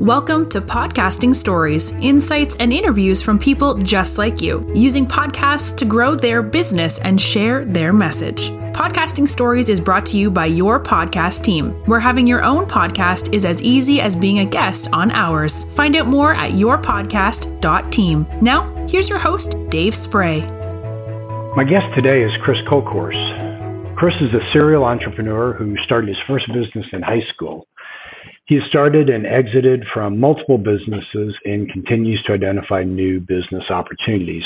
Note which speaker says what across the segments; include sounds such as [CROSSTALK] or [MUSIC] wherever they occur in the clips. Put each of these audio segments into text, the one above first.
Speaker 1: Welcome to Podcasting Stories, insights and interviews from people just like you, using podcasts to grow their business and share their message. Podcasting Stories is brought to you by your podcast team, where having your own podcast is as easy as being a guest on ours. Find out more at yourpodcast.team. Now, here's your host, Dave Spray.
Speaker 2: My guest today is Chris Kolkhorst. Chris is a serial entrepreneur who started his first business in high school. He started and exited from multiple businesses and continues to identify new business opportunities.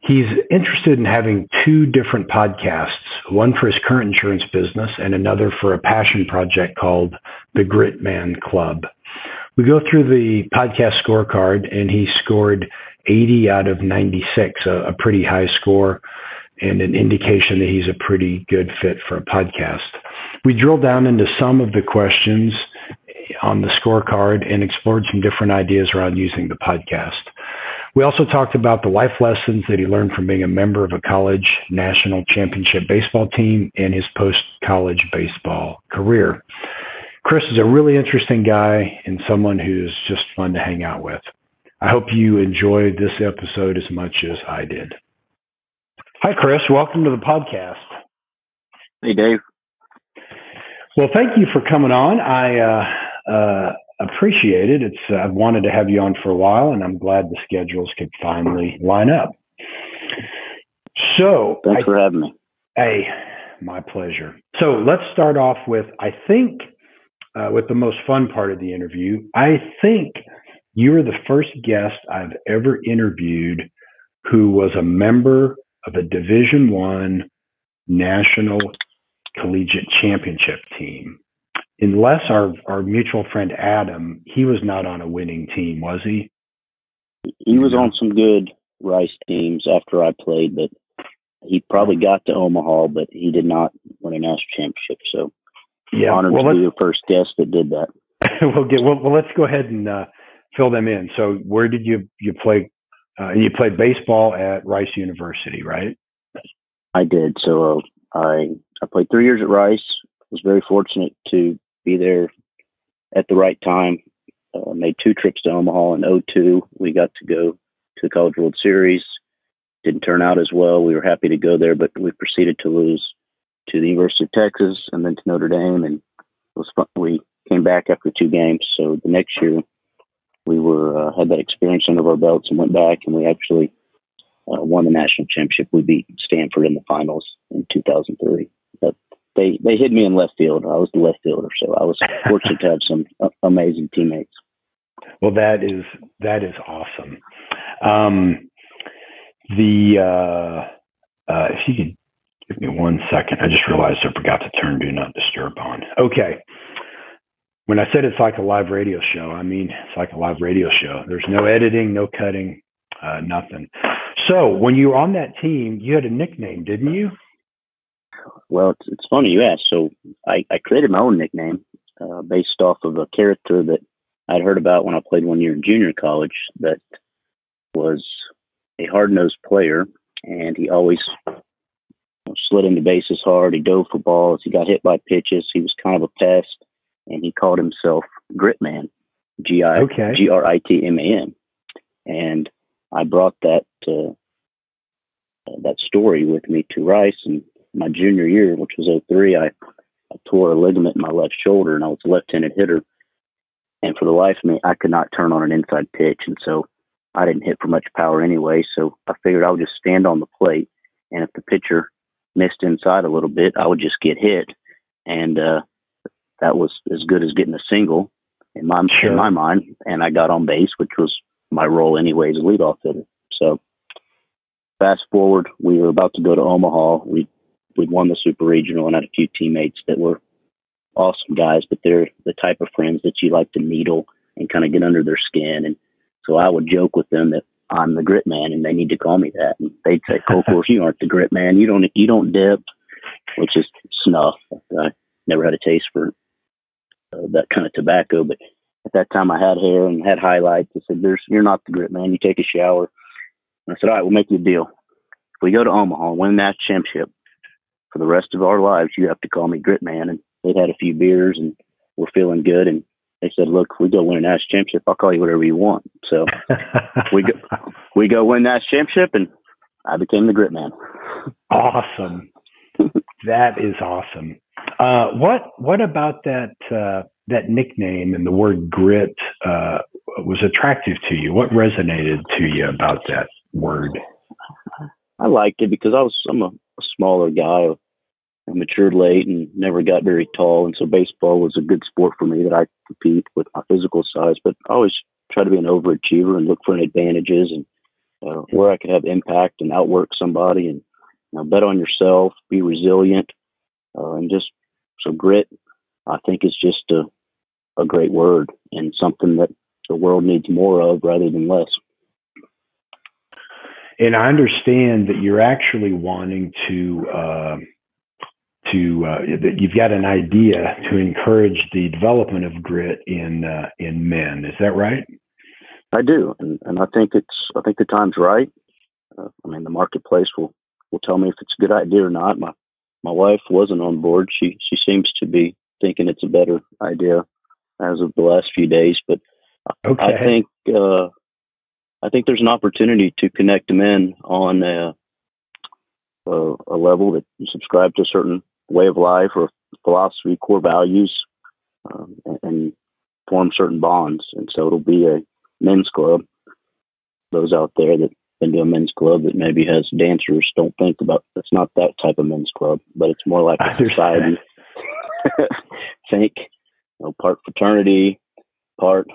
Speaker 2: He's interested in having two different podcasts, one for his current insurance business and another for a passion project called the Grit Man Club. We go through the podcast scorecard and he scored 80 out of 96, a, a pretty high score and an indication that he's a pretty good fit for a podcast. We drill down into some of the questions on the scorecard and explored some different ideas around using the podcast. We also talked about the life lessons that he learned from being a member of a college national championship baseball team and his post-college baseball career. Chris is a really interesting guy and someone who's just fun to hang out with. I hope you enjoyed this episode as much as I did. Hi, Chris. Welcome to the podcast.
Speaker 3: Hey, Dave.
Speaker 2: Well, thank you for coming on. I uh, uh, appreciate it. It's uh, I've wanted to have you on for a while, and I'm glad the schedules could finally line up. So,
Speaker 3: thanks I, for having me.
Speaker 2: Hey, my pleasure. So let's start off with I think uh, with the most fun part of the interview. I think you are the first guest I've ever interviewed who was a member of a Division One national collegiate championship team. Unless our, our mutual friend Adam, he was not on a winning team, was he?
Speaker 3: He was on some good Rice teams after I played, but he probably got to Omaha, but he did not win a national championship. So, yeah, honored well, to be the first guest that did that. [LAUGHS]
Speaker 2: we'll get well, well. Let's go ahead and uh, fill them in. So, where did you you play uh, you played baseball at Rice University, right?
Speaker 3: I did. So uh, I I played three years at Rice. Was very fortunate to be there at the right time. Uh, made two trips to Omaha in 02. We got to go to the College World Series. Didn't turn out as well. We were happy to go there, but we proceeded to lose to the University of Texas and then to Notre Dame. And was fun. We came back after two games. So the next year we were uh, had that experience under our belts and went back and we actually uh, won the national championship. We beat Stanford in the finals in 2003. But they they hit me in left field. I was the left fielder, so I was [LAUGHS] fortunate to have some uh, amazing teammates.
Speaker 2: Well, that is that is awesome. Um, the uh, uh, if you could give me one second, I just realized I forgot to turn Do Not Disturb on. Okay when I said it's like a live radio show, I mean it's like a live radio show. There's no editing, no cutting, uh, nothing. So when you were on that team, you had a nickname, didn't you?
Speaker 3: Well, it's, it's funny you asked. So I, I created my own nickname uh, based off of a character that I'd heard about when I played one year in junior college that was a hard nosed player, and he always you know, slid into bases hard. He dove for balls. He got hit by pitches. He was kind of a pest and he called himself Grit Gritman, G I G R I T M A N, and I brought that uh, uh, that story with me to Rice. And my junior year, which was 03, I, I tore a ligament in my left shoulder, and I was a left-handed hitter. And for the life of me, I could not turn on an inside pitch, and so I didn't hit for much power anyway. So I figured I would just stand on the plate, and if the pitcher missed inside a little bit, I would just get hit. And uh, that was as good as getting a single in my sure. in my mind. And I got on base, which was my role anyways, leadoff hitter. So fast forward, we were about to go to Omaha. We we'd won the super regional and had a few teammates that were awesome guys, but they're the type of friends that you like to needle and kind of get under their skin. And so I would joke with them that I'm the grit man and they need to call me that. And they'd say, "Oh, of course you aren't the grit man. You don't you don't dip," which is snuff. I never had a taste for uh, that kind of tobacco. But at that time, I had hair and had highlights. I said, "There's you're not the grit man. You take a shower." And I said, "All right, we'll make you a deal. If we go to Omaha and win that championship for the rest of our lives, you have to call me grit man." And they'd had a few beers and were feeling good, and they said, "Look, we go win a national championship. I'll call you whatever you want." So [LAUGHS] we go we go win national championship, and I became the grit man.
Speaker 2: Awesome. that is awesome. Uh, what what about that uh, that nickname and the word grit uh, was attractive to you? What resonated to you about that word?
Speaker 3: I liked it because I was I'm a smaller guy. I matured late and never got very tall, and so baseball was a good sport for me that I compete with my physical size. But I always try to be an overachiever and look for advantages and uh, where I could have impact and outwork somebody and you know, bet on yourself, be resilient, uh, and just so grit. I think is just a a great word and something that the world needs more of rather than less.
Speaker 2: And I understand that you're actually wanting to uh, to uh, that you've got an idea to encourage the development of grit in uh, in men. Is that right?
Speaker 3: I do, and, and I think it's I think the time's right. Uh, I mean, the marketplace will will tell me if it's a good idea or not. My my wife wasn't on board. She she seems to be thinking it's a better idea as of the last few days. But okay. I think uh, I think there's an opportunity to connect men on a, a, a level that you subscribe to certain way of life or philosophy, core values, um, and, and form certain bonds. And so it'll be a men's club. Those out there that been to a men's club that maybe has dancers don't think about it's not that type of men's club, but it's more like [LAUGHS] a society. [LAUGHS] think you know, part fraternity, part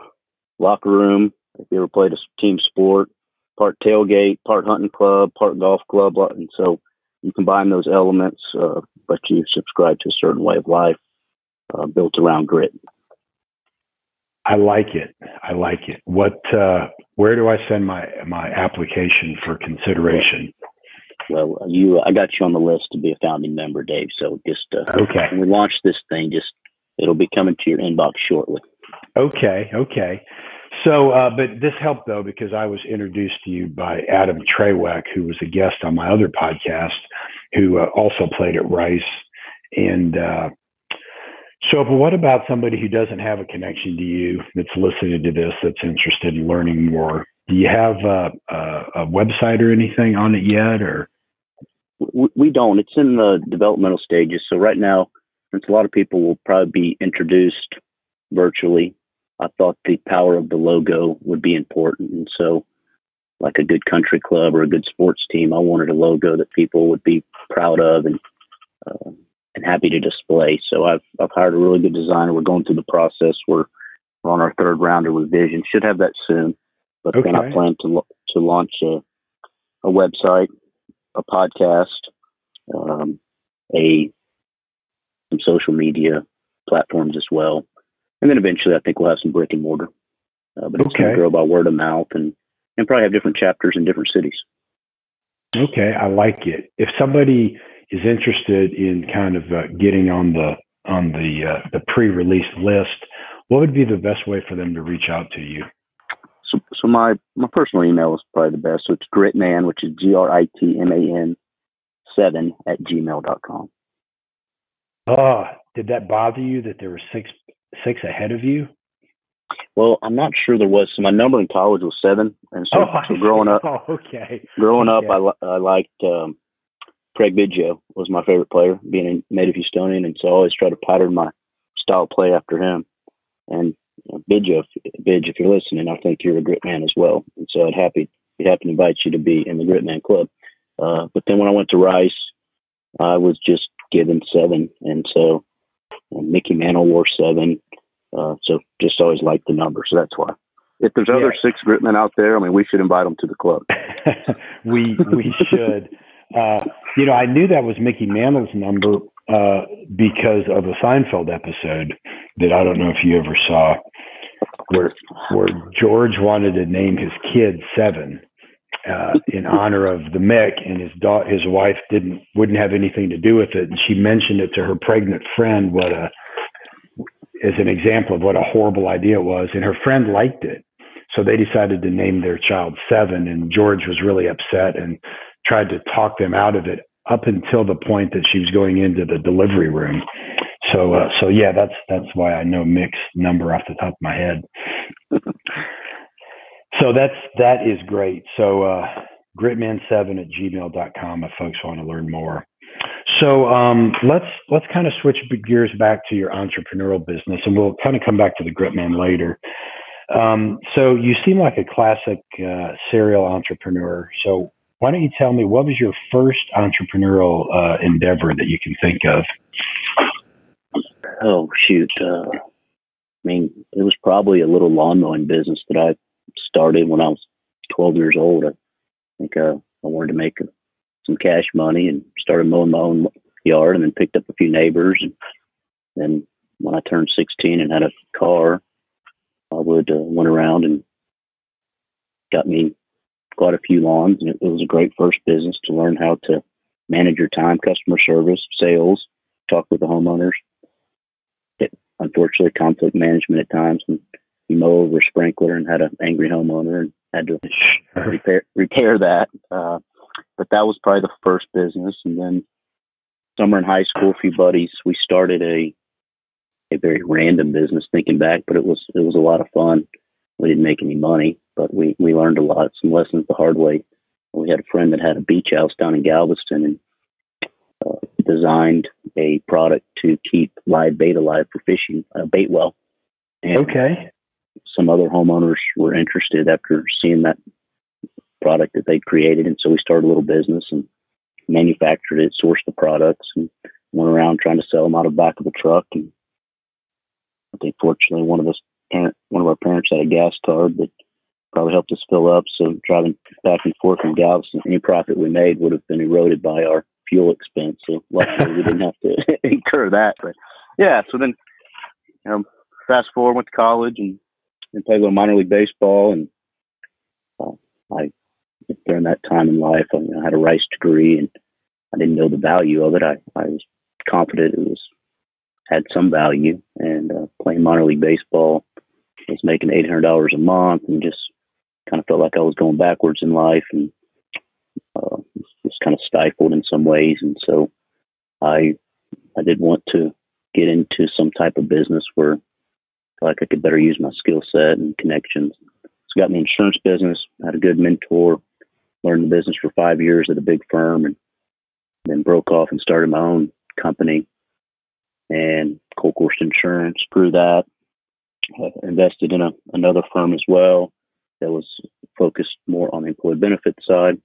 Speaker 3: locker room. If you ever played a team sport, part tailgate, part hunting club, part golf club, and so you combine those elements, uh, but you subscribe to a certain way of life uh, built around grit.
Speaker 2: I like it. I like it. What? Uh, where do I send my my application for consideration?
Speaker 3: Well, you, I got you on the list to be a founding member, Dave. So just uh,
Speaker 2: okay.
Speaker 3: When we launch this thing, just it'll be coming to your inbox shortly.
Speaker 2: Okay, okay. So, uh, but this helped though because I was introduced to you by Adam Traweck, who was a guest on my other podcast, who uh, also played at Rice. And uh, so, but what about somebody who doesn't have a connection to you that's listening to this, that's interested in learning more? Do you have a, a, a website or anything on it yet, or?
Speaker 3: We don't. It's in the developmental stages. So right now, since a lot of people will probably be introduced virtually, I thought the power of the logo would be important. And so, like a good country club or a good sports team, I wanted a logo that people would be proud of and uh, and happy to display. So I've I've hired a really good designer. We're going through the process. We're, we're on our third round of revision. Should have that soon. But okay. then I plan to to launch a a website, a podcast, um, a some social media platforms as well. And then eventually, I think we'll have some brick and mortar. Uh, but it's okay. going to grow by word of mouth and, and probably have different chapters in different cities.
Speaker 2: Okay, I like it. If somebody is interested in kind of uh, getting on the on the uh, the pre-release list, what would be the best way for them to reach out to you?
Speaker 3: So, so my my personal email is probably the best. So it's gritman, which is G R I T M A N seven at gmail dot gmail.com.
Speaker 2: Oh, did that bother you that there were six six ahead of you?
Speaker 3: Well, I'm not sure there was. So my number in college was seven, and so, oh, so growing up, [LAUGHS]
Speaker 2: oh, okay,
Speaker 3: growing okay. up, I I liked um, Craig Biggio was my favorite player, being a native Houstonian, and so I always try to pattern my style of play after him. And you know, Biggio, Bidge, if you're listening, I think you're a grit man as well, and so I'd happy be happy to invite you to be in the Grit Man Club. Uh, but then when I went to Rice, I was just given seven, and so Mickey Mantle wore seven. Uh, so just always liked the number, so that's why. If there's other yeah. six gritmen out there, I mean, we should invite them to the club. [LAUGHS]
Speaker 2: we we should. Uh, you know, I knew that was Mickey Mantle's number uh, because of a Seinfeld episode that I don't know if you ever saw, where where George wanted to name his kid Seven, uh, in honor of the Mick, and his da- his wife didn't wouldn't have anything to do with it, and she mentioned it to her pregnant friend. What a as an example of what a horrible idea it was, and her friend liked it, so they decided to name their child Seven, and George was really upset and tried to talk them out of it up until the point that she was going into the delivery room. So, uh, so yeah, that's that's why I know Mick's number off the top of my head. So that's that is great. So, uh, gritman7 at gmail.com if folks want to learn more. So um, let's let's kind of switch gears back to your entrepreneurial business, and we'll kind of come back to the Gritman later. Um, so you seem like a classic uh, serial entrepreneur. So why don't you tell me what was your first entrepreneurial uh, endeavor that you can think of?
Speaker 3: Oh shoot! Uh, I mean, it was probably a little lawn mowing business that I started when I was 12 years old. I think uh, I wanted to make some cash money and started mowing my own yard, and then picked up a few neighbors. And then when I turned 16 and had a car, I would uh, went around and got me quite a few lawns, and it, it was a great first business to learn how to manage your time, customer service, sales, talk with the homeowners. It, unfortunately, conflict management at times, and you mow over a sprinkler and had an angry homeowner and had to [LAUGHS] repair repair that. Uh, but that was probably the first business, and then summer in high school, a few buddies, we started a a very random business thinking back, but it was it was a lot of fun. We didn't make any money, but we we learned a lot, some lessons the hard way. We had a friend that had a beach house down in Galveston and uh, designed a product to keep live bait alive for fishing, a bait well.
Speaker 2: And okay.
Speaker 3: Some other homeowners were interested after seeing that product that they created, and so we started a little business and manufactured it, sourced the products, and went around trying to sell them out of the back of a truck and I think fortunately one of us parent one of our parents had a gas card that probably helped us fill up. So driving back and forth from Galveston, any profit we made would have been eroded by our fuel expense. So luckily we didn't have to [LAUGHS] incur that. But yeah, so then you know, fast forward, went to college and, and played a little minor league baseball and uh, I during that time in life I, you I had a rice degree and I didn't know the value of it. I, I was confident it was had some value. And uh, playing minor league baseball was making eight hundred dollars a month, and just kind of felt like I was going backwards in life, and uh, was kind of stifled in some ways. And so I I did want to get into some type of business where I like I could better use my skill set and connections. So got me insurance business. Had a good mentor. Learned the business for five years at a big firm, and then broke off and started my own company and Kolkhorst Insurance grew that. Uh, invested in a, another firm as well that was focused more on the employee benefit side,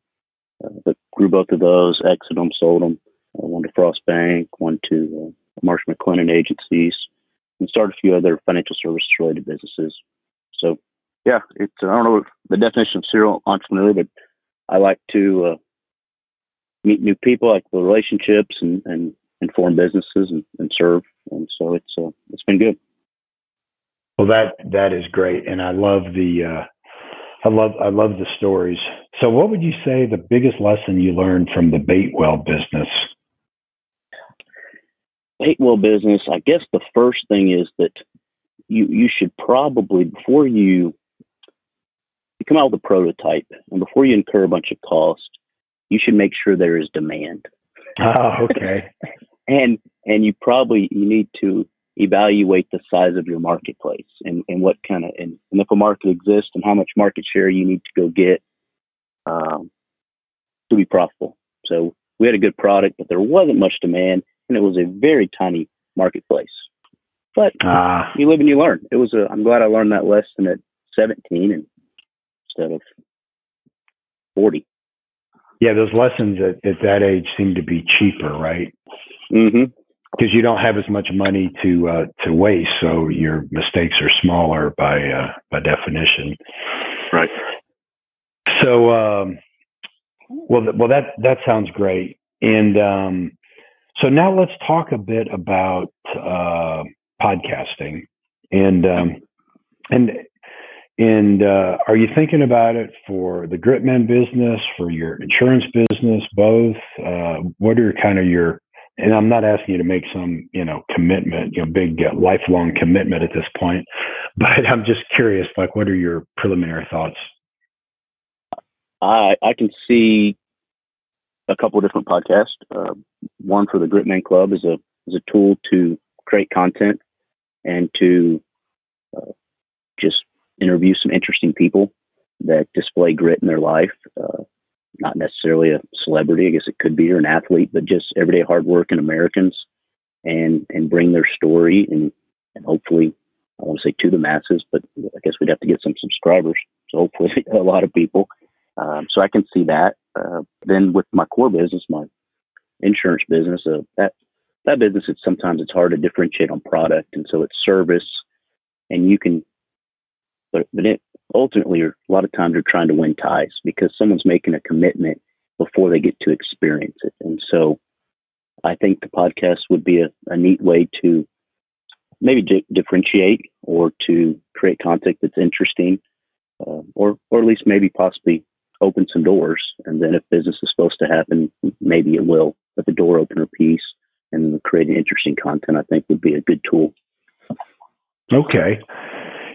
Speaker 3: uh, but grew both of those, exited them, sold them. Uh, one to Frost Bank, one to uh, Marsh McLennan agencies, and started a few other financial services related businesses. So, yeah, it's I don't know the definition of serial entrepreneur, but I like to uh, meet new people, I like the relationships, and, and inform businesses and, and serve. And so it's uh, it's been good.
Speaker 2: Well, that that is great, and I love the uh, I love I love the stories. So, what would you say the biggest lesson you learned from the bait well business?
Speaker 3: Bait well business. I guess the first thing is that you you should probably before you you come out with a prototype and before you incur a bunch of cost, you should make sure there is demand.
Speaker 2: Oh, okay. [LAUGHS]
Speaker 3: and and you probably you need to evaluate the size of your marketplace and, and what kind of and, and if a market exists and how much market share you need to go get um, to be profitable. So we had a good product, but there wasn't much demand, and it was a very tiny marketplace. But ah. you live and you learn. It was a. I'm glad I learned that lesson at 17 and instead of 40.
Speaker 2: Yeah, those lessons at, at that age seem to be cheaper, right?
Speaker 3: Mm-hmm.
Speaker 2: Because you don't have as much money to uh, to waste, so your mistakes are smaller by uh, by definition.
Speaker 3: Right.
Speaker 2: So, um, well, well, that that sounds great. And um, so now let's talk a bit about uh, podcasting. And um, and and uh, are you thinking about it for the Gritman business, for your insurance business, both? Uh, what are kind of your and I'm not asking you to make some, you know, commitment, you know, big uh, lifelong commitment at this point, [LAUGHS] but I'm just curious, like, what are your preliminary thoughts?
Speaker 3: I I can see a couple of different podcasts. Uh, one for the Gritman Club is a is a tool to create content and to uh, just interview some interesting people that display grit in their life. Uh, not necessarily a celebrity, I guess it could be, or an athlete, but just everyday hardworking Americans, and and bring their story and and hopefully, I want to say to the masses, but I guess we'd have to get some subscribers. So hopefully, [LAUGHS] a lot of people. Um, so I can see that. Uh, then with my core business, my insurance business, uh, that that business, it's sometimes it's hard to differentiate on product, and so it's service, and you can, but but it ultimately a lot of times you're trying to win ties because someone's making a commitment before they get to experience it, and so I think the podcast would be a, a neat way to maybe di- differentiate or to create content that's interesting, uh, or or at least maybe possibly open some doors. And then if business is supposed to happen, maybe it will. But the door opener piece and creating interesting content, I think, would be a good tool.
Speaker 2: Okay.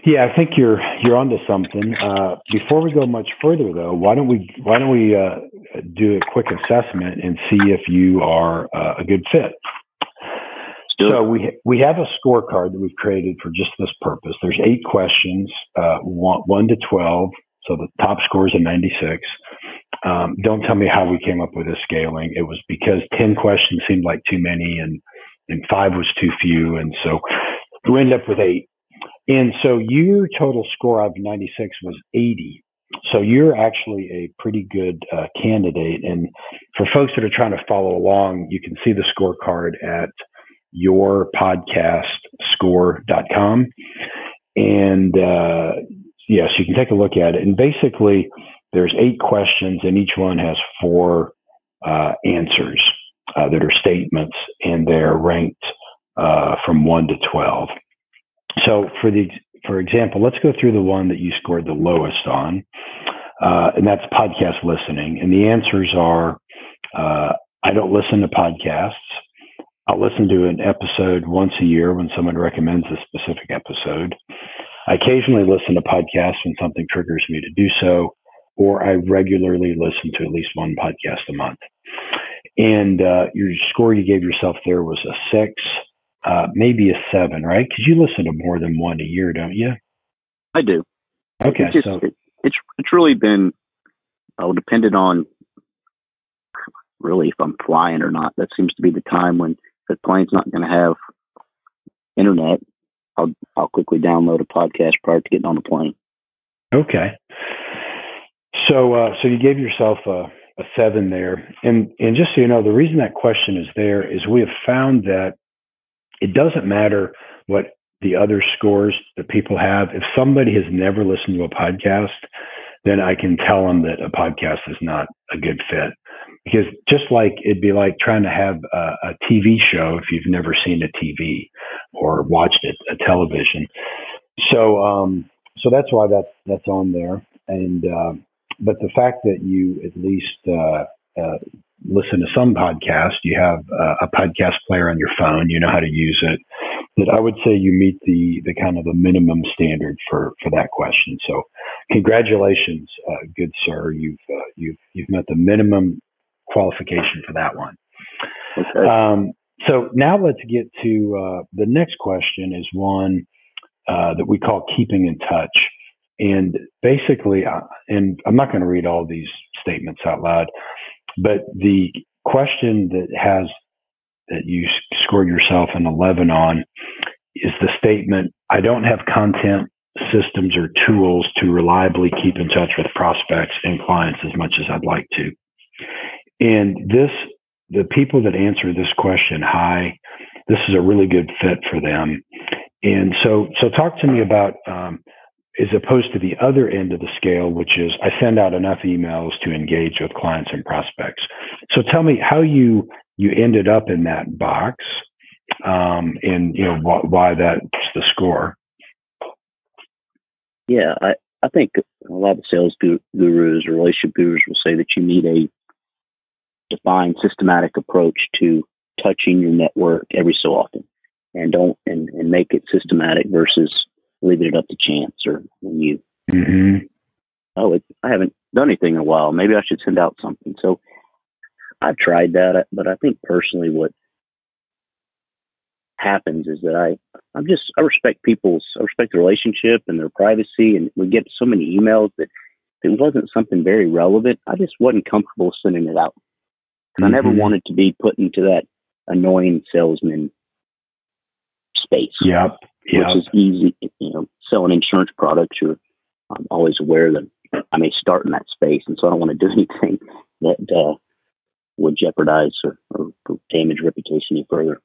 Speaker 2: Yeah, I think you're you're onto something. Uh, before we go much further, though, why don't we why don't we uh, do a quick assessment and see if you are uh, a good fit? So we we have a scorecard that we've created for just this purpose. There's eight questions, uh, one, one to twelve. So the top score is a 96. Um, don't tell me how we came up with this scaling. It was because 10 questions seemed like too many and, and five was too few. And so we ended up with eight. And so your total score of 96 was 80. So you're actually a pretty good uh, candidate. And for folks that are trying to follow along, you can see the scorecard at yourpodcastscore.com. And uh, yes, you can take a look at it. And basically, there's eight questions, and each one has four uh, answers uh, that are statements, and they're ranked uh, from one to twelve. So, for the for example, let's go through the one that you scored the lowest on, uh, and that's podcast listening. And the answers are: uh, I don't listen to podcasts. I'll listen to an episode once a year when someone recommends a specific episode. I occasionally listen to podcasts when something triggers me to do so, or I regularly listen to at least one podcast a month. And uh, your score you gave yourself there was a six, uh, maybe a seven, right? Because you listen to more than one a year, don't you?
Speaker 3: I do.
Speaker 2: Okay,
Speaker 3: it's just,
Speaker 2: so
Speaker 3: it, it's it's really been uh, dependent on really if I'm flying or not. That seems to be the time when the plane's not going to have internet I'll I'll quickly download a podcast prior to getting on the plane.
Speaker 2: Okay. So uh, so you gave yourself a, a seven there, and and just so you know, the reason that question is there is we have found that it doesn't matter what the other scores that people have. If somebody has never listened to a podcast, then I can tell them that a podcast is not a good fit because just like it'd be like trying to have a, a TV show if you've never seen a TV or watched it, a television. So, um, so that's why that that's on there. And uh, but the fact that you at least uh, uh, listen to some podcast, you have a podcast player on your phone, you know how to use it. That I would say you meet the the kind of the minimum standard for for that question. So, congratulations, uh, good sir. You've uh, you've you've met the minimum qualification for that one.
Speaker 3: Okay.
Speaker 2: Um, so now let's get to uh, the next question is one uh, that we call keeping in touch. And basically, uh, and I'm not going to read all these statements out loud, but the question that has that you scored yourself an 11 on is the statement I don't have content systems or tools to reliably keep in touch with prospects and clients as much as I'd like to. And this, the people that answer this question high, this is a really good fit for them. And so, so talk to me about, um, as opposed to the other end of the scale, which is I send out enough emails to engage with clients and prospects. So tell me how you you ended up in that box, um, and you know wh- why that's the score.
Speaker 3: Yeah, I I think a lot of sales gurus or relationship gurus will say that you need a defined systematic approach to touching your network every so often and don't and, and make it systematic versus leaving it up to chance or when you
Speaker 2: mm-hmm.
Speaker 3: oh it, i haven't done anything in a while maybe i should send out something so i've tried that but i think personally what happens is that I I'm just I respect people's I respect the relationship and their privacy, and we get so many emails that if it wasn't something very relevant, I just wasn't comfortable sending it out. Mm-hmm. I never mm-hmm. wanted to be put into that annoying salesman space.
Speaker 2: Yep.
Speaker 3: yep. Which is easy, you know, selling insurance products. You're I'm always aware that I may start in that space, and so I don't want to do [LAUGHS] anything that uh, would jeopardize or, or damage reputation any further.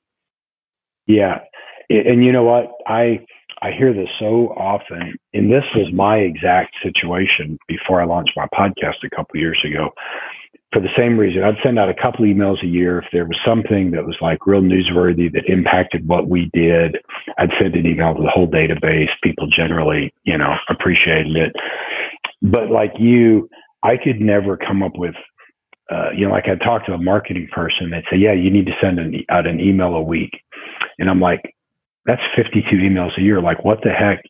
Speaker 2: Yeah, and you know what? I I hear this so often, and this was my exact situation before I launched my podcast a couple years ago. For the same reason, I'd send out a couple emails a year if there was something that was like real newsworthy that impacted what we did. I'd send an email to the whole database. People generally, you know, appreciated it. But like you, I could never come up with uh, you know, like I talked to a marketing person, they'd say, yeah, you need to send an, out an email a week. And I'm like, that's 52 emails a year. Like, what the heck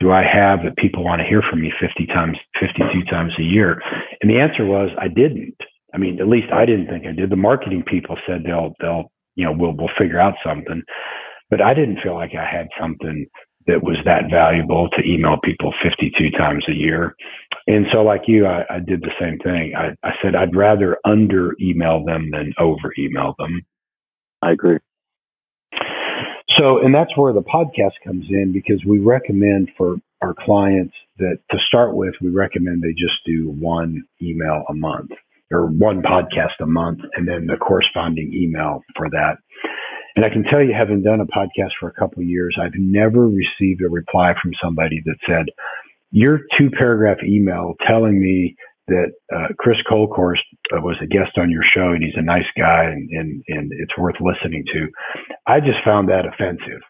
Speaker 2: do I have that people want to hear from me 50 times, 52 times a year? And the answer was, I didn't. I mean, at least I didn't think I did. The marketing people said they'll, they'll, you know, we'll, we'll figure out something, but I didn't feel like I had something that was that valuable to email people 52 times a year. And so, like you, I, I did the same thing. I, I said I'd rather under email them than over email them.
Speaker 3: I agree.
Speaker 2: So, and that's where the podcast comes in because we recommend for our clients that to start with, we recommend they just do one email a month or one podcast a month and then the corresponding email for that. And I can tell you, having done a podcast for a couple of years, I've never received a reply from somebody that said, your two paragraph email telling me that uh, Chris Kolkhorst uh, was a guest on your show and he's a nice guy and, and, and it's worth listening to. I just found that offensive.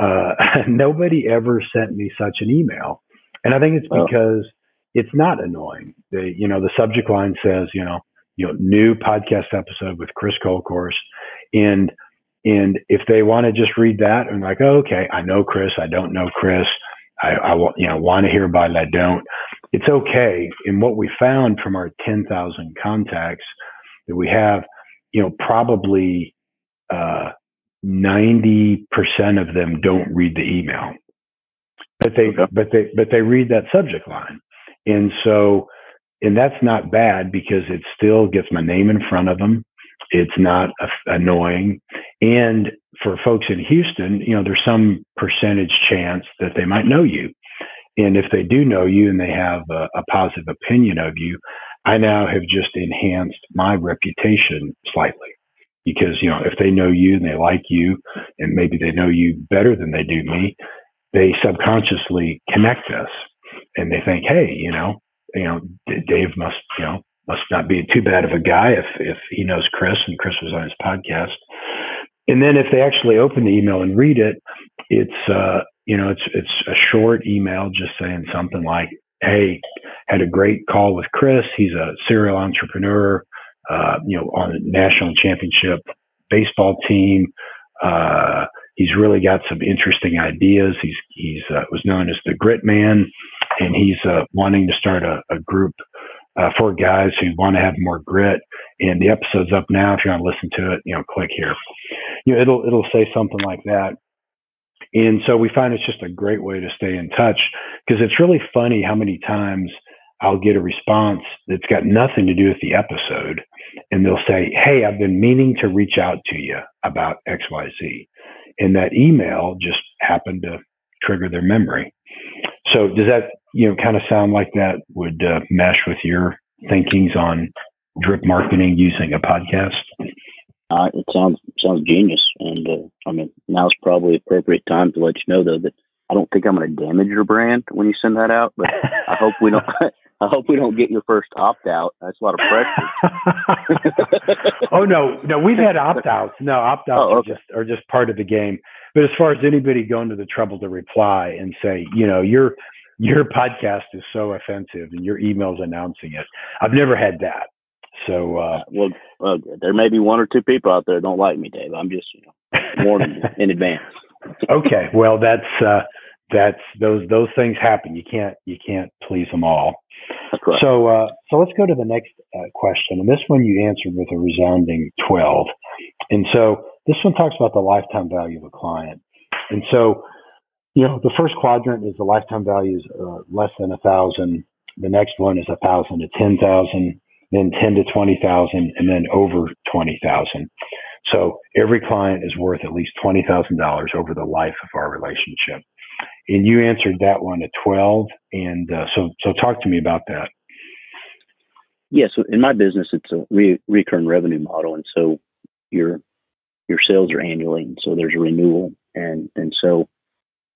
Speaker 2: Uh, [LAUGHS] nobody ever sent me such an email. And I think it's because oh. it's not annoying. The, you know, the subject line says, you know, you know, new podcast episode with Chris Kolkhorst. And, and if they want to just read that and like, oh, okay, I know Chris, I don't know Chris. I, I you know, want to hear about it. I don't. It's okay. And what we found from our 10,000 contacts that we have, you know, probably, uh, 90% of them don't read the email, but they, okay. but they, but they read that subject line. And so, and that's not bad because it still gets my name in front of them. It's not annoying. And for folks in Houston, you know, there's some percentage chance that they might know you. And if they do know you and they have a, a positive opinion of you, I now have just enhanced my reputation slightly because, you know, if they know you and they like you and maybe they know you better than they do me, they subconsciously connect us and they think, Hey, you know, you know, Dave must, you know, must not be too bad of a guy if, if he knows Chris and Chris was on his podcast. And then if they actually open the email and read it, it's, uh, you know, it's, it's a short email just saying something like, Hey, had a great call with Chris. He's a serial entrepreneur, uh, you know, on a national championship baseball team. Uh, he's really got some interesting ideas. He's, he's, uh, was known as the grit man and he's, uh, wanting to start a, a group uh, for guys who want to have more grit. And the episode's up now. If you want to listen to it, you know, click here. You know, it'll it'll say something like that. And so we find it's just a great way to stay in touch because it's really funny how many times I'll get a response that's got nothing to do with the episode. And they'll say, Hey, I've been meaning to reach out to you about XYZ. And that email just happened to trigger their memory. So does that you know kind of sound like that would uh, mesh with your thinkings on drip marketing using a podcast?
Speaker 3: Uh, it sounds sounds genius, and uh, I mean now's probably appropriate time to let you know though that I don't think I'm going to damage your brand when you send that out, but I hope we don't. [LAUGHS] I hope we don't get your first opt out. That's a lot of pressure. [LAUGHS]
Speaker 2: oh no, no, we've had opt outs. No, opt outs oh, okay. are just are just part of the game. But as far as anybody going to the trouble to reply and say, you know, your your podcast is so offensive and your emails announcing it, I've never had that. So uh,
Speaker 3: well, well, there may be one or two people out there that don't like me, Dave. I'm just you know warning you in advance. [LAUGHS]
Speaker 2: okay, well that's uh, that's those those things happen. You can't you can't please them all. So uh, so let's go to the next uh, question, and this one you answered with a resounding twelve. And so this one talks about the lifetime value of a client. And so, you know, the first quadrant is the lifetime value is uh, less than a thousand. The next one is a thousand to ten thousand, then ten to twenty thousand, and then over twenty thousand. So every client is worth at least twenty thousand dollars over the life of our relationship. And you answered that one at twelve. And uh, so, so talk to me about that.
Speaker 3: Yeah, so in my business, it's a re- recurring revenue model, and so your your sales are annually, and so there's a renewal, and and so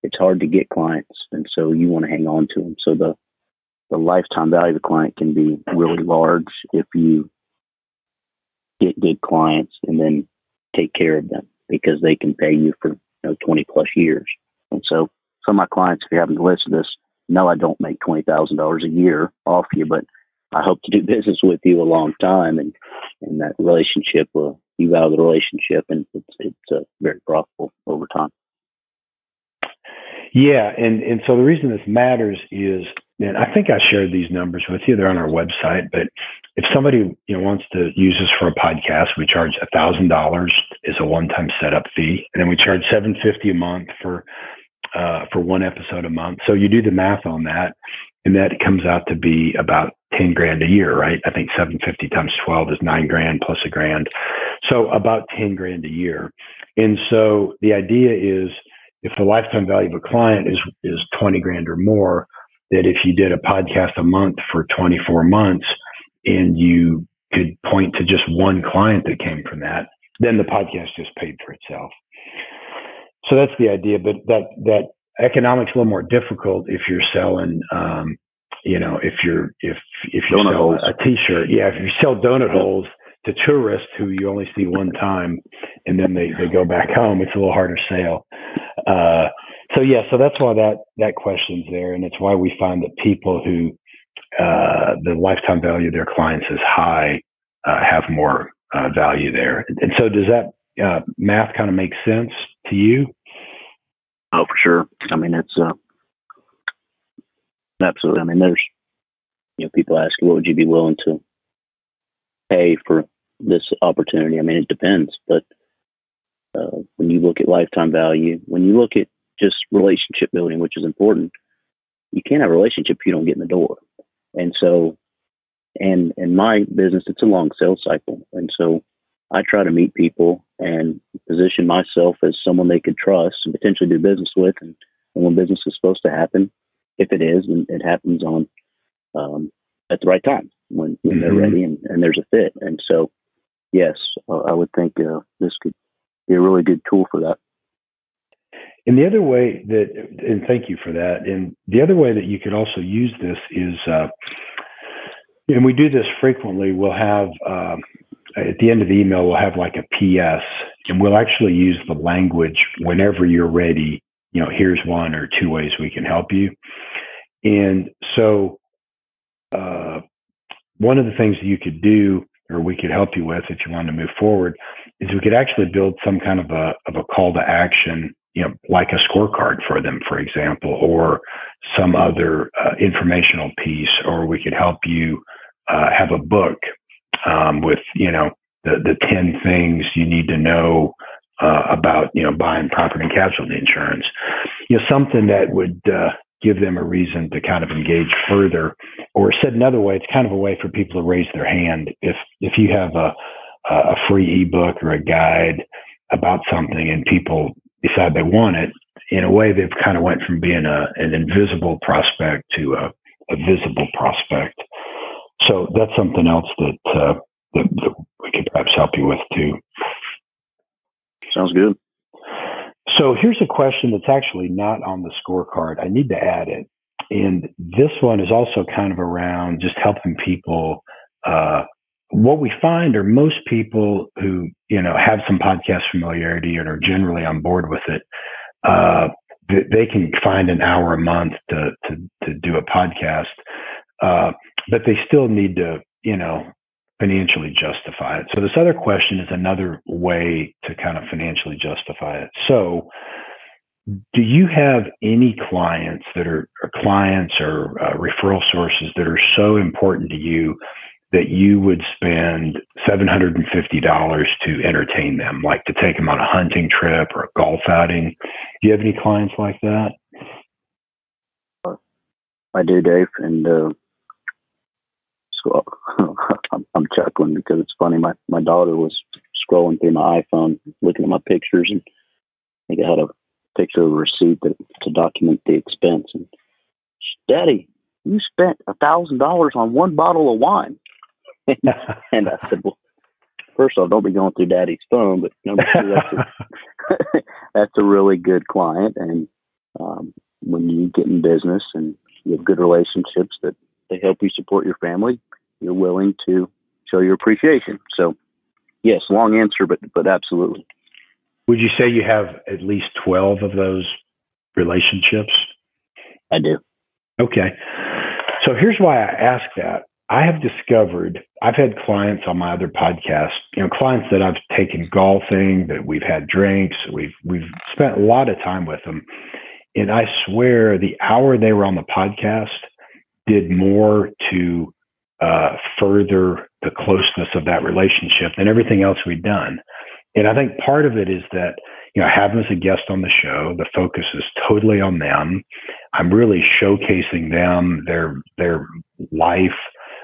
Speaker 3: it's hard to get clients, and so you want to hang on to them. So the the lifetime value of the client can be really large if you get good clients and then take care of them because they can pay you for you know 20 plus years. And so some of my clients, if you haven't listened to this, no, I don't make twenty thousand dollars a year off you, but I hope to do [LAUGHS] business with you a long time, and and that relationship will you of the relationship, and it's it's uh, very profitable over time.
Speaker 2: Yeah, and and so the reason this matters is, and I think I shared these numbers with you. They're on our website, but if somebody you know wants to use us for a podcast, we charge a thousand dollars as a one-time setup fee, and then we charge seven fifty a month for uh, for one episode a month. So you do the math on that, and that comes out to be about 10 grand a year, right? I think 750 times 12 is nine grand plus a grand. So about 10 grand a year. And so the idea is if the lifetime value of a client is, is 20 grand or more, that if you did a podcast a month for 24 months and you could point to just one client that came from that, then the podcast just paid for itself. So that's the idea. But that, that economics a little more difficult if you're selling um, you know if you're if if you donut sell holes. a t-shirt yeah if you sell donut holes to tourists who you only see one time and then they, they go back home it's a little harder sale uh, so yeah so that's why that that question's there and it's why we find that people who uh, the lifetime value of their clients is high uh, have more uh, value there and so does that uh, math kind of make sense to you
Speaker 3: Oh, for sure. I mean, it's absolutely. I mean, there's you know people ask what would you be willing to pay for this opportunity. I mean, it depends, but uh, when you look at lifetime value, when you look at just relationship building, which is important, you can't have a relationship if you don't get in the door. And so, and in my business, it's a long sales cycle, and so I try to meet people and position myself as someone they could trust and potentially do business with. And, and when business is supposed to happen, if it is, and it happens on um, at the right time when, when mm-hmm. they're ready and, and, there's a fit. And so, yes, uh, I would think uh, this could be a really good tool for that.
Speaker 2: And the other way that, and thank you for that. And the other way that you could also use this is, uh, and we do this frequently. We'll have um, at the end of the email, we'll have like a PS and we'll actually use the language whenever you're ready. You know, here's one or two ways we can help you. And so, uh, one of the things that you could do or we could help you with if you want to move forward is we could actually build some kind of a, of a call to action you know, like a scorecard for them, for example, or some other uh, informational piece, or we could help you uh, have a book um, with you know the the ten things you need to know uh, about you know buying property and casualty insurance. You know something that would uh, give them a reason to kind of engage further. Or said another way, it's kind of a way for people to raise their hand. If if you have a a free ebook or a guide about something and people decide they want it, in a way they've kind of went from being a an invisible prospect to a, a visible prospect. So that's something else that, uh, that, that we could perhaps help you with too.
Speaker 3: Sounds good.
Speaker 2: So here's a question that's actually not on the scorecard. I need to add it. And this one is also kind of around just helping people. Uh, what we find are most people who, you know, have some podcast familiarity and are generally on board with it, uh, they can find an hour a month to, to, to do a podcast. Uh, but they still need to, you know, financially justify it. So this other question is another way to kind of financially justify it. So do you have any clients that are or clients or uh, referral sources that are so important to you that you would spend $750 to entertain them, like to take them on a hunting trip or a golf outing? Do you have any clients like that?
Speaker 3: I do, Dave. And uh, [LAUGHS] I'm, I'm chuckling because it's funny. My, my daughter was scrolling through my iPhone, looking at my pictures, and I think I had a picture of a receipt that, to document the expense. And Daddy, you spent a thousand dollars on one bottle of wine. [LAUGHS] and I said, well, first of all, don't be going through daddy's phone, but number two, that's a, [LAUGHS] that's a really good client. And um, when you get in business and you have good relationships that they help you support your family, you're willing to show your appreciation. So, yes, long answer, but but absolutely.
Speaker 2: Would you say you have at least twelve of those relationships?
Speaker 3: I do.
Speaker 2: Okay. So here's why I ask that. I have discovered I've had clients on my other podcast, you know, clients that I've taken golfing, that we've had drinks, we've we've spent a lot of time with them. And I swear the hour they were on the podcast did more to uh, further the closeness of that relationship than everything else we'd done. And I think part of it is that, you know, having as a guest on the show. The focus is totally on them. I'm really showcasing them, their their life,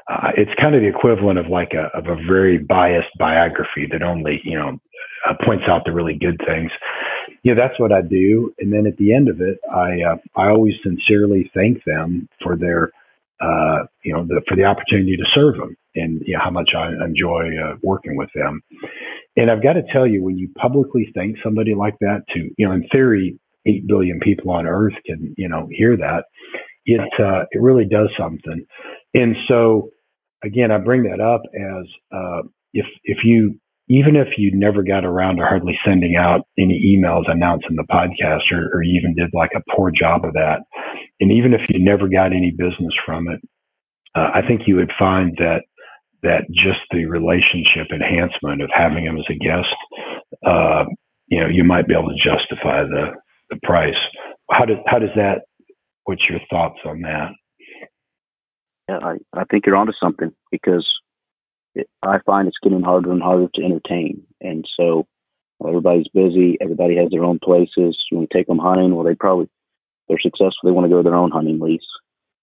Speaker 2: uh, it's kind of the equivalent of like a of a very biased biography that only you know uh, points out the really good things. You know, that's what I do, and then at the end of it, I uh, I always sincerely thank them for their uh, you know the, for the opportunity to serve them and you know, how much I enjoy uh, working with them. And I've got to tell you, when you publicly thank somebody like that, to you know, in theory, eight billion people on Earth can you know hear that. It uh, it really does something. And so, again, I bring that up as uh, if if you even if you never got around to hardly sending out any emails announcing the podcast, or, or you even did like a poor job of that, and even if you never got any business from it, uh, I think you would find that that just the relationship enhancement of having him as a guest, uh, you know, you might be able to justify the the price. How does how does that? What's your thoughts on that?
Speaker 3: Yeah, I, I think you're onto something because it, I find it's getting harder and harder to entertain. And so everybody's busy. Everybody has their own places. Want to take them hunting? Well, they probably, they're successful. They want to go to their own hunting lease.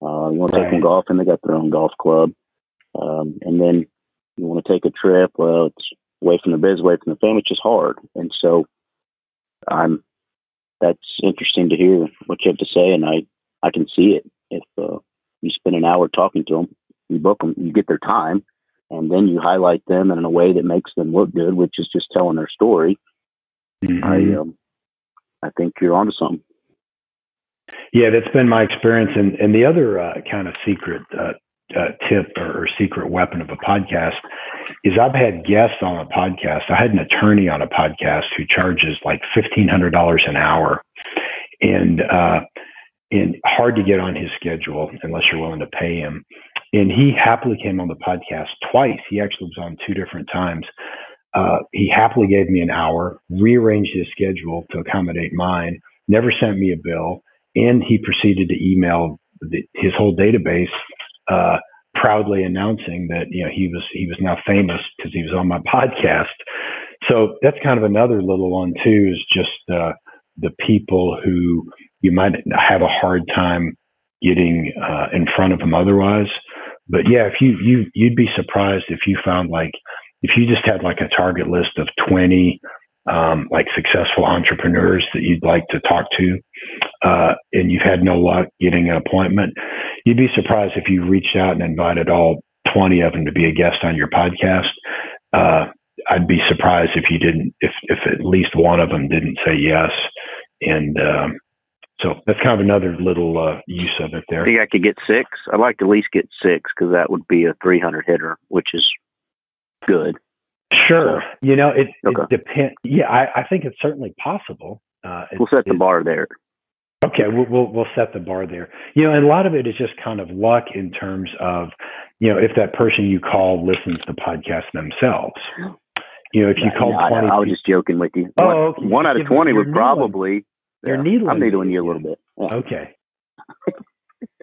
Speaker 3: Uh, you want to right. take them golfing? They got their own golf club. Um, and then you want to take a trip? Well, it's away from the biz, away from the family. It's just hard. And so I'm, that's interesting to hear what you have to say. And I, I can see it. If, uh, you spend an hour talking to them, you book them, you get their time, and then you highlight them in a way that makes them look good, which is just telling their story. Mm-hmm. I um, I think you're onto something.
Speaker 2: Yeah, that's been my experience. And and the other uh, kind of secret uh, uh, tip or, or, secret weapon of a podcast is I've had guests on a podcast. I had an attorney on a podcast who charges like fifteen hundred dollars an hour, and uh, and hard to get on his schedule unless you're willing to pay him. And he happily came on the podcast twice. He actually was on two different times. Uh, he happily gave me an hour, rearranged his schedule to accommodate mine, never sent me a bill, and he proceeded to email the, his whole database, uh, proudly announcing that you know he was he was now famous because he was on my [LAUGHS] podcast. So that's kind of another little one too. Is just uh, the people who you might have a hard time getting uh, in front of them otherwise. But yeah, if you you you'd be surprised if you found like if you just had like a target list of twenty um, like successful entrepreneurs that you'd like to talk to, uh, and you've had no luck getting an appointment, you'd be surprised if you reached out and invited all 20 of them to be a guest on your podcast. Uh, I'd be surprised if you didn't, if, if at least one of them didn't say yes. And, um, so that's kind of another little uh, use of it there.
Speaker 3: I think I could get six. I'd like to at least get six because that would be a 300 hitter, which is good.
Speaker 2: Sure. You know, it, okay. it depends. Yeah, I, I, think it's certainly possible.
Speaker 3: Uh, we'll set the bar there.
Speaker 2: Okay, we'll, we'll, we'll set the bar there. You know, and a lot of it is just kind of luck in terms of, you know, if that person you call listens to podcasts themselves. You know, if you yeah, call 20
Speaker 3: I, I was just joking with you.
Speaker 2: Oh,
Speaker 3: one,
Speaker 2: okay.
Speaker 3: one out of 20 would probably
Speaker 2: you're yeah, needling.
Speaker 3: I'm needling you a little bit.
Speaker 2: Yeah. Okay. [LAUGHS]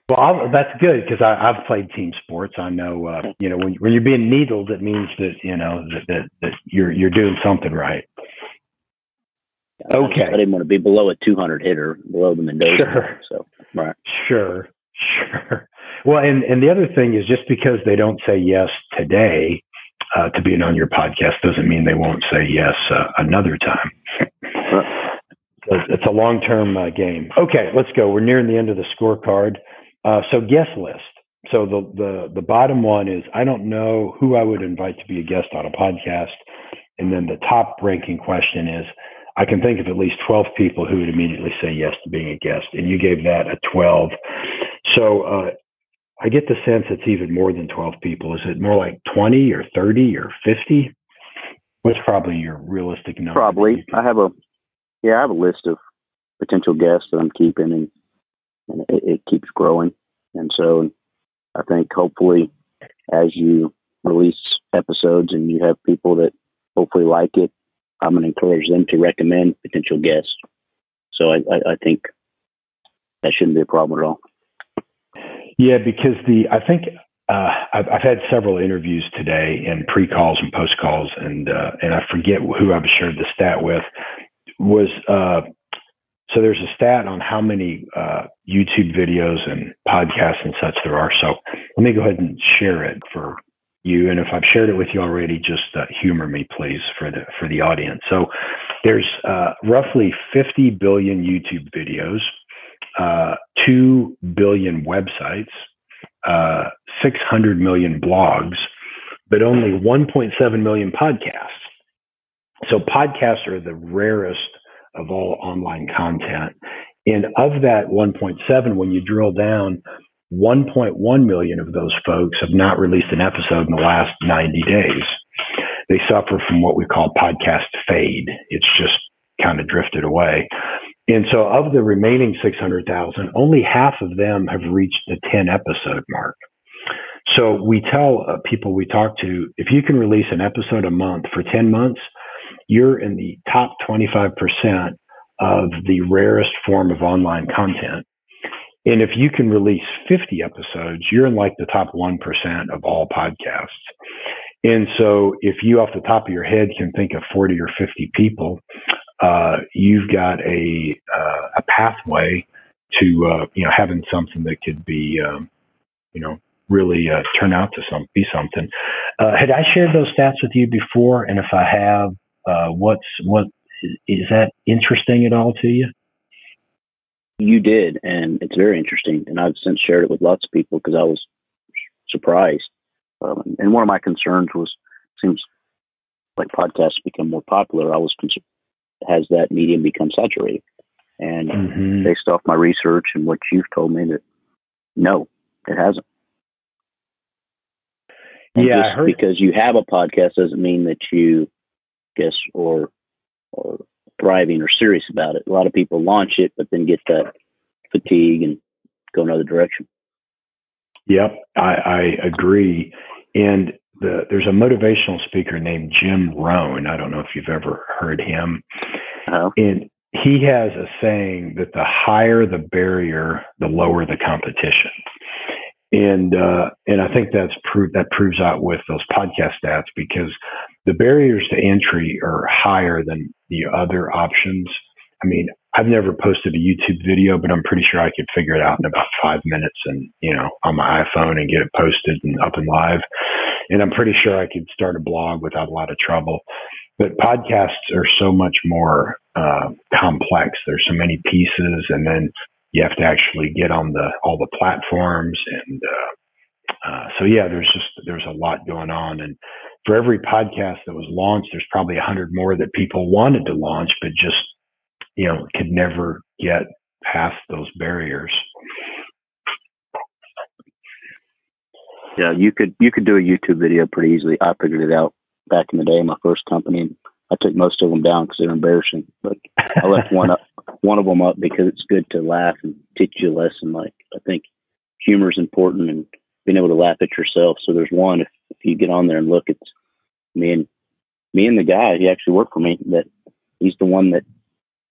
Speaker 2: well, I'll, that's good because I've played team sports. I know, uh, you know, when, when you're being needled, it means that you know that, that, that you're you're doing something right. Okay.
Speaker 3: I didn't want to be below a 200 hitter, below the Mendoza.
Speaker 2: Sure.
Speaker 3: So, right.
Speaker 2: Sure. Sure. Well, and and the other thing is just because they don't say yes today uh, to being on your podcast doesn't mean they won't say yes uh, another time. So it's a long term uh, game. Okay, let's go. We're nearing the end of the scorecard. Uh, so guest list. So the, the the bottom one is I don't know who I would invite to be a guest on a podcast, and then the top ranking question is I can think of at least twelve people who would immediately say yes to being a guest, and you gave that a twelve. So uh, I get the sense it's even more than twelve people. Is it more like twenty or thirty or fifty? What's probably your realistic number?
Speaker 3: Probably. I have a yeah, I have a list of potential guests that I'm keeping, and, and it, it keeps growing. And so I think hopefully as you release episodes and you have people that hopefully like it, I'm going to encourage them to recommend potential guests. So I, I, I think that shouldn't be a problem at all.
Speaker 2: Yeah, because the I think uh, I've, I've, had several interviews today and pre calls and post calls, and uh, and I forget who I've shared the stat with. Was uh, so there's a stat on how many uh, YouTube videos and podcasts and such there are. So let me go ahead and share it for you. And if I've shared it with you already, just uh, humor me, please, for the for the audience. So there's uh, roughly 50 billion YouTube videos, uh, two billion websites, uh, 600 million blogs, but only 1.7 million podcasts. So podcasts are the rarest of all online content. And of that 1.7, when you drill down, 1.1 million of those folks have not released an episode in the last 90 days. They suffer from what we call podcast fade. It's just kind of drifted away. And so of the remaining 600,000, only half of them have reached the 10 episode mark. So we tell uh, people we talk to, if you can release an episode a month for 10 months, you're in the top 25% of the rarest form of online content. And if you can release 50 episodes, you're in like the top 1% of all podcasts. And so if you off the top of your head can think of 40 or 50 people, uh, you've got a, uh, a pathway to, uh, you know, having something that could be, um, you know, really uh, turn out to some, be something. Uh, had I shared those stats with you before? And if I have, uh, what's what is that interesting at all to you?
Speaker 3: You did, and it's very interesting. And I've since shared it with lots of people because I was surprised. Um, and one of my concerns was seems like podcasts become more popular. I was concerned has that medium become saturated? And mm-hmm. based off my research and what you've told me, that no, it hasn't. And
Speaker 2: yeah,
Speaker 3: because you have a podcast doesn't mean that you guess, or or thriving or serious about it. A lot of people launch it, but then get that fatigue and go another direction.
Speaker 2: Yep, I, I agree. And the, there's a motivational speaker named Jim Rohn. I don't know if you've ever heard him.
Speaker 3: Oh.
Speaker 2: And he has a saying that the higher the barrier, the lower the competition. And uh, and I think that's proof that proves out with those podcast stats because the barriers to entry are higher than the other options. I mean, I've never posted a YouTube video, but I'm pretty sure I could figure it out in about five minutes and, you know, on my iPhone and get it posted and up and live. And I'm pretty sure I could start a blog without a lot of trouble. But podcasts are so much more uh, complex. There's so many pieces, and then you have to actually get on the all the platforms and uh, uh, so yeah, there's just there's a lot going on, and for every podcast that was launched, there's probably a hundred more that people wanted to launch, but just you know could never get past those barriers.
Speaker 3: Yeah, you could you could do a YouTube video pretty easily. I figured it out back in the day my first company. I took most of them down because they're embarrassing, but I left one up, [LAUGHS] one of them up because it's good to laugh and teach you a lesson. Like I think humor is important and being able to laugh at yourself. So there's one if, if you get on there and look, it's me and me and the guy. He actually worked for me. That he's the one that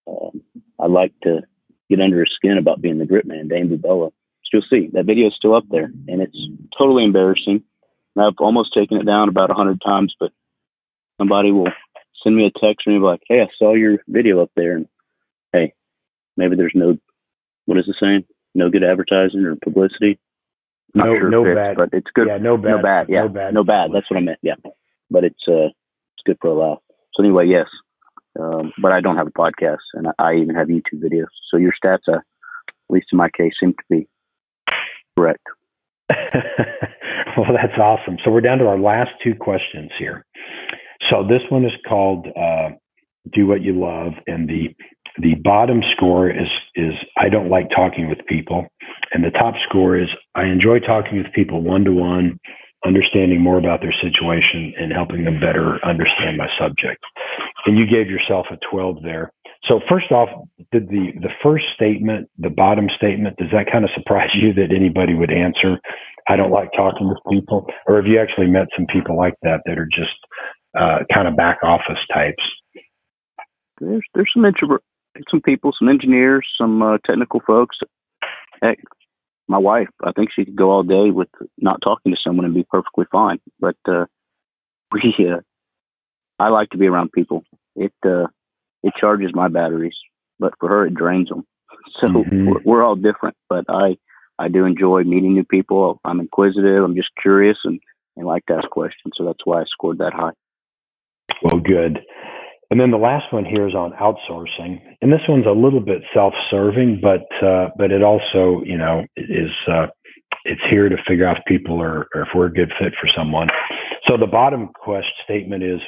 Speaker 3: um, I like to get under his skin about being the grip man, Dane Bubella. you'll see that video is still up there, and it's totally embarrassing. I've almost taken it down about a hundred times, but somebody will send me a text and be like, "Hey, I saw your video up there," and hey, maybe there's no what is the saying? No good advertising or publicity.
Speaker 2: No, sure no fits, bad,
Speaker 3: but it's good.
Speaker 2: Yeah, no bad,
Speaker 3: no bad, yeah, no bad, no bad. That's what I meant. Yeah, but it's uh, it's good for a laugh. So anyway, yes, um, but I don't have a podcast, and I, I even have YouTube videos. So your stats, uh, at least in my case, seem to be correct. [LAUGHS]
Speaker 2: well, that's awesome. So we're down to our last two questions here. So this one is called uh, "Do What You Love," and the the bottom score is is I don't like talking with people, and the top score is I enjoy talking with people one to one, understanding more about their situation and helping them better understand my subject. And you gave yourself a 12 there. So first off, did the the first statement, the bottom statement, does that kind of surprise you that anybody would answer? I don't like talking with people, or have you actually met some people like that that are just uh, kind of back office types?
Speaker 3: There's there's some introvert, some people, some engineers, some uh, technical folks. Heck, my wife, I think she could go all day with not talking to someone and be perfectly fine. But uh, [LAUGHS] we, uh, I like to be around people. It uh, it charges my batteries, but for her it drains them. [LAUGHS] So mm-hmm. we're, we're all different. But I I do enjoy meeting new people. I'm inquisitive. I'm just curious and and like to ask questions. So that's why I scored that high.
Speaker 2: Well, good. And then the last one here is on outsourcing, and this one's a little bit self-serving, but uh, but it also, you know, is uh, it's here to figure out if people are or if we're a good fit for someone. So the bottom question statement is,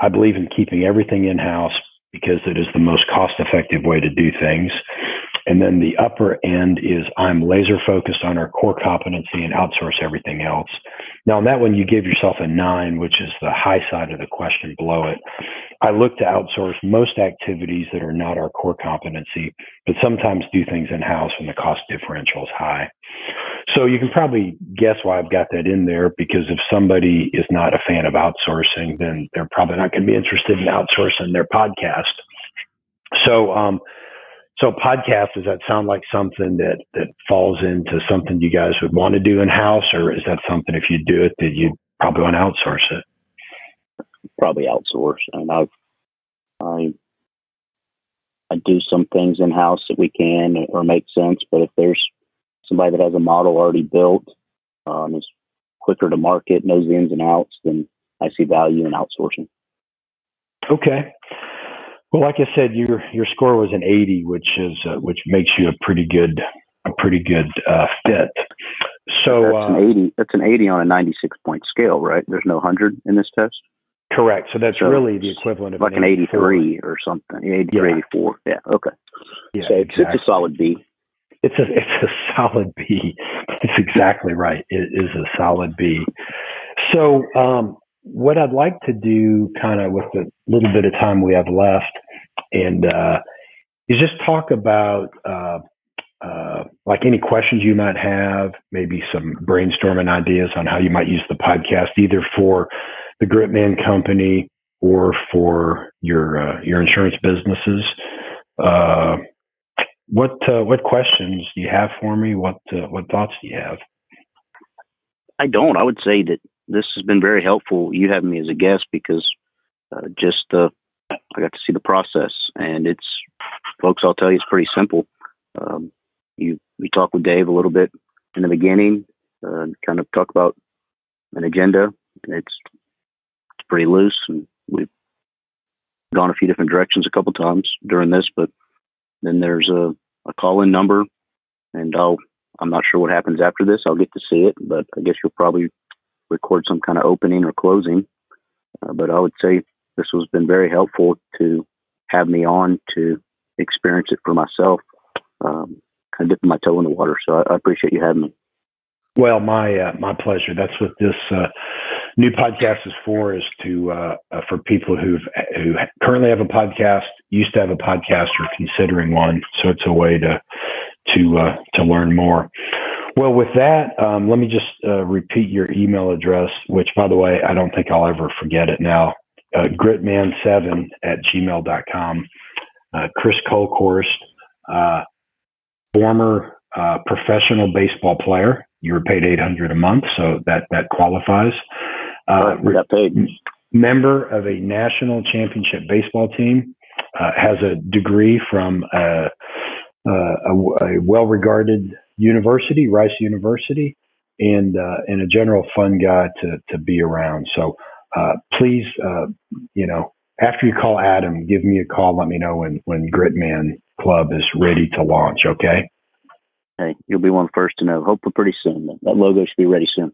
Speaker 2: I believe in keeping everything in house because it is the most cost-effective way to do things. And then the upper end is I'm laser focused on our core competency and outsource everything else. Now, on that one, you give yourself a nine, which is the high side of the question below it. I look to outsource most activities that are not our core competency, but sometimes do things in house when the cost differential is high. So you can probably guess why I've got that in there because if somebody is not a fan of outsourcing, then they're probably not going to be interested in outsourcing their podcast. So, um, so podcast, does that sound like something that, that falls into something you guys would want to do in house, or is that something if you do it that you'd probably want to outsource it?
Speaker 3: Probably outsource. Mean, I've, I, I do some things in house that we can or make sense, but if there's somebody that has a model already built, um, is quicker to market, knows the ins and outs, then I see value in outsourcing.
Speaker 2: Okay. Well, like I said, your your score was an 80, which is uh, which makes you a pretty good a pretty good uh, fit. So
Speaker 3: that's uh, an 80. That's an 80 on a 96 point scale, right? There's no hundred in this test.
Speaker 2: Correct. So that's so really the equivalent of
Speaker 3: like an, an 83 or something. 83, yeah. 84. Yeah. Okay. Yeah, so exactly. it's a solid B.
Speaker 2: It's a it's a solid B. It's exactly right. It is a solid B. So um, what I'd like to do, kind of with the little bit of time we have left, and uh, is just talk about uh, uh, like any questions you might have, maybe some brainstorming ideas on how you might use the podcast, either for the Gritman Company or for your uh, your insurance businesses. Uh, what uh, what questions do you have for me? What what thoughts do you have?
Speaker 3: I don't. I would say that this has been very helpful. You having me as a guest because uh, just I got to see the process, and it's folks. I'll tell you, it's pretty simple. Um, you we talk with Dave a little bit in the beginning, uh, kind of talk about an agenda. It's it's pretty loose, and we've gone a few different directions a couple times during this. But then there's a, a call in number, and I'll I'm not sure what happens after this. I'll get to see it, but I guess you'll probably record some kind of opening or closing. Uh, but I would say this has been very helpful to have me on to experience it for myself, um, kind of dipping my toe in the water. So I, I appreciate you having me.
Speaker 2: Well, my uh, my pleasure. That's what this uh, new podcast is for: is to uh, uh for people who who currently have a podcast, used to have a podcast, or considering one. So it's a way to to uh, to learn more. Well, with that, um, let me just uh, repeat your email address, which, by the way, I don't think I'll ever forget it now. Uh, gritman7 at gmail.com. Uh, Chris Kolkhorst, uh, former uh, professional baseball player. You were paid 800 a month, so that, that qualifies.
Speaker 3: Uh, got paid.
Speaker 2: Member of a national championship baseball team, uh, has a degree from a, a, a well-regarded university, Rice University, and uh, and a general fun guy to to be around. So uh, please, uh, you know, after you call Adam, give me a call. Let me know when when Gritman Club is ready to launch. Okay.
Speaker 3: Hey, you'll be one first to know. Hopefully, pretty soon. That logo should be ready soon.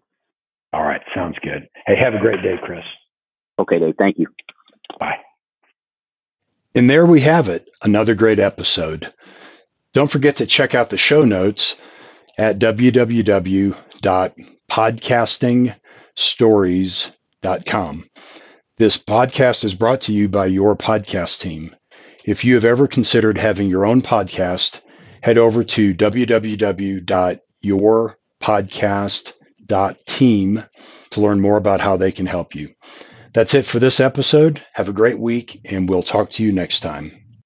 Speaker 2: All right, sounds good. Hey, have a great day, Chris.
Speaker 3: Okay, Dave. Thank you.
Speaker 2: Bye. And there we have it, another great episode. Don't forget to check out the show notes at www.podcastingstories.com. This podcast is brought to you by your podcast team. If you have ever considered having your own podcast, head over to www.yourpodcast.team to learn more about how they can help you. That's it for this episode. Have a great week, and we'll talk to you next time.